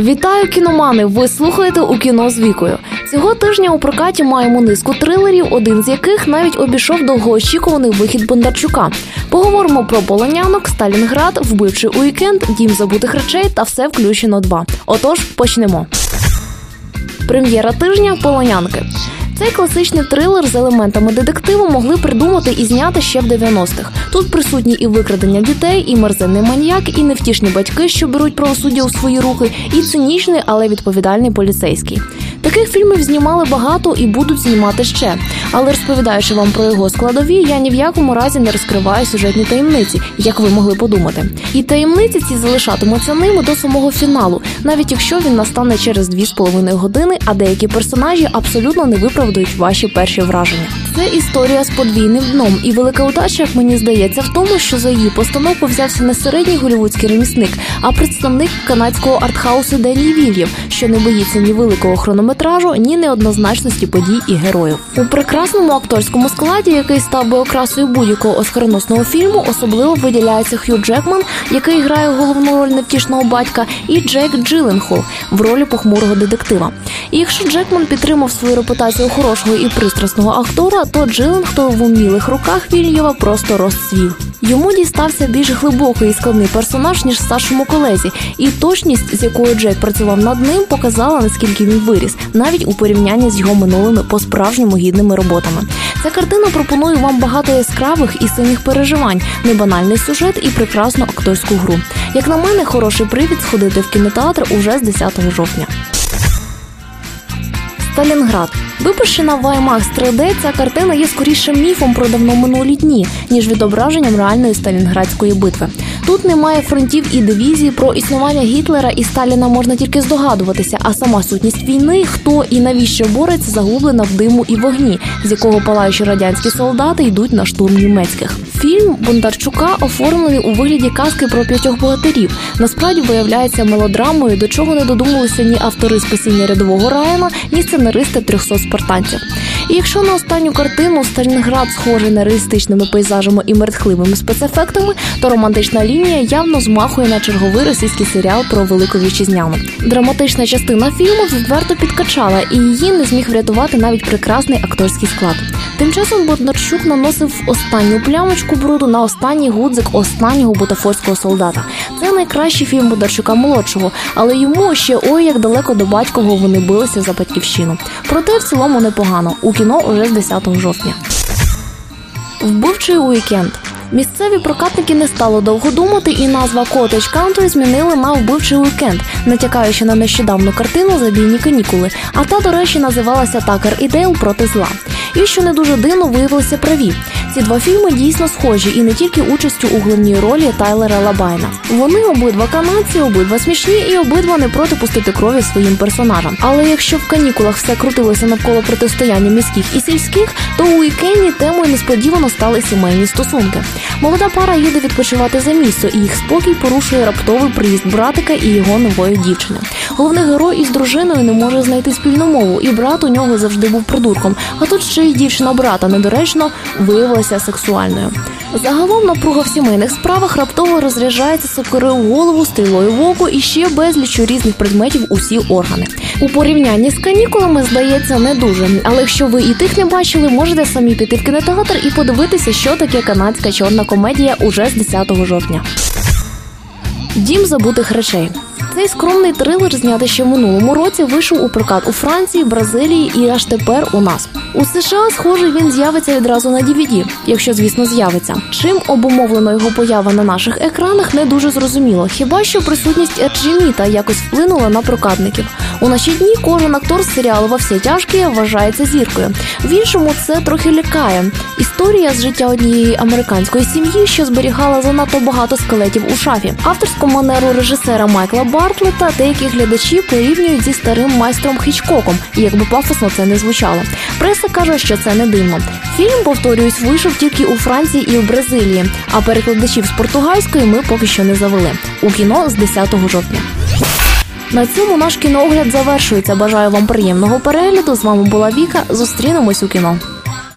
Вітаю кіномани! Ви слухаєте у кіно з вікою. Цього тижня у прокаті маємо низку трилерів, один з яких навіть обійшов довгоочікуваний вихід Бондарчука. Поговоримо про полонянок, Сталінград, вбивчий уікенд, дім забутих речей та все включено два. Отож, почнемо. Прем'єра тижня полонянки. Цей класичний трилер з елементами детективу могли придумати і зняти ще в 90-х. Тут присутні і викрадення дітей, і мерзенний маньяк, і невтішні батьки, що беруть правосуддя у свої руки, і цинічний, але відповідальний поліцейський. Таких фільмів знімали багато і будуть знімати ще. Але розповідаючи вам про його складові, я ні в якому разі не розкриваю сюжетні таємниці, як ви могли подумати. І таємниці ці залишатимуться ними до самого фіналу, навіть якщо він настане через 2,5 години, а деякі персонажі абсолютно не виправдають ваші перші враження. Це історія з подвійним дном, і велика удача, як мені здається, в тому, що за її постановку взявся не середній голівудський ремісник, а представник канадського артхаусу Денні Вільям, що не боїться ні великого хронометражу, ні неоднозначності подій і героїв. У прекрасному акторському складі, який став би окрасою будь-якого оскароносного фільму, особливо виділяється Хью Джекман, який грає головну роль невтішного батька, і Джейк Джиленхол в ролі похмурого детектива. І якщо Джекман підтримав свою репутацію хорошого і пристрасного актора, то Джиленхол в умілих руках Вільєва просто розцвів. Йому дістався більш глибокий і складний персонаж ніж старшому колезі, і точність, з якою Джек працював над ним, показала наскільки він виріс, навіть у порівнянні з його минулими по справжньому гідними роботами. Ця картина пропонує вам багато яскравих і сильних переживань, небанальний сюжет і прекрасну акторську гру. Як на мене, хороший привід сходити в кінотеатр уже з 10 жовтня. Сталінград. Випущена в IMAX 3D, ця картина є скоріше міфом про давно минулі дні, ніж відображенням реальної сталінградської битви. Тут немає фронтів і дивізії. Про існування Гітлера і Сталіна можна тільки здогадуватися, а сама сутність війни, хто і навіщо бореться, загублена в диму і вогні, з якого палаючі радянські солдати йдуть на штурм німецьких. Фільм Бондарчука оформлений у вигляді казки про п'ятьох богатирів. Насправді виявляється мелодрамою, до чого не додумалися ні автори спасіння рядового Райана, ні сценаристи 300 спартанців. І якщо на останню картину Сталінград схожий на реалістичними пейзажами і мертхливими спецефектами, то романтична лінія явно змахує на черговий російський серіал про велику вітчизняну. Драматична частина фільму відверто підкачала, і її не зміг врятувати навіть прекрасний акторський склад. Тим часом Бондарчук наносив останню плямочку бруду на останній гудзик останнього бутафорського солдата. Це найкращий фільм Бондарчука молодшого, але йому ще ой як далеко до батькового вони билися за батьківщину. Проте в цілому непогано. У кіно уже з 10 жовтня. Вбивчий уікенд. Місцеві прокатники не стало довго думати, і назва Cottage Country змінили на вбивчий уікенд, натякаючи на нещодавну картину Забійні канікули. А та, до речі, називалася Такер і Дейл проти зла. І що не дуже дивно виявилися праві. Ці два фільми дійсно схожі, і не тільки участю у головній ролі Тайлера Лабайна. Вони обидва канадці, обидва смішні, і обидва не проти пустити крові своїм персонажам. Але якщо в канікулах все крутилося навколо протистояння міських і сільських, то у вікенді темою несподівано стали сімейні стосунки. Молода пара їде відпочивати за місто, і їх спокій порушує раптовий приїзд братика і його нової дівчини. Головний герой із дружиною не може знайти спільну мову, і брат у нього завжди був придурком. А тут ще й дівчина брата недоречно виявилася сексуальною. Загалом напруга в сімейних справах раптово розряджається сокори у голову, стрілою в око і ще безлічу різних предметів усі органи. У порівнянні з канікулами здається не дуже. Але якщо ви і тих не бачили, можете самі піти в кінотеатр і подивитися, що таке канадська чорна комедія уже з 10 жовтня. Дім забутих речей. Цей скромний трилер, знятий ще минулому році, вийшов у прокат у Франції, Бразилії і аж тепер у нас. У США, схоже, він з'явиться відразу на DVD, якщо, звісно, з'явиться. Чим обумовлена його поява на наших екранах, не дуже зрозуміло. Хіба що присутність Ерджіміта якось вплинула на прокатників. У наші дні кожен актор з серіалу «Во всі тяжкі вважається зіркою. В іншому це трохи лякає. Історія з життя однієї американської сім'ї, що зберігала занадто багато скелетів у шафі. Авторську манеру режисера Майкла Бартлета деякі глядачі порівнюють зі старим майстром Хічкоком, як би пафосно це не звучало. Преса каже, що це не дивно. Фільм, повторююсь, вийшов тільки у Франції і в Бразилії, а перекладачів з португальської ми поки що не завели. У кіно з 10 жовтня. На цьому наш кіноогляд завершується. Бажаю вам приємного перегляду. З вами була Віка. Зустрінемось у кіно.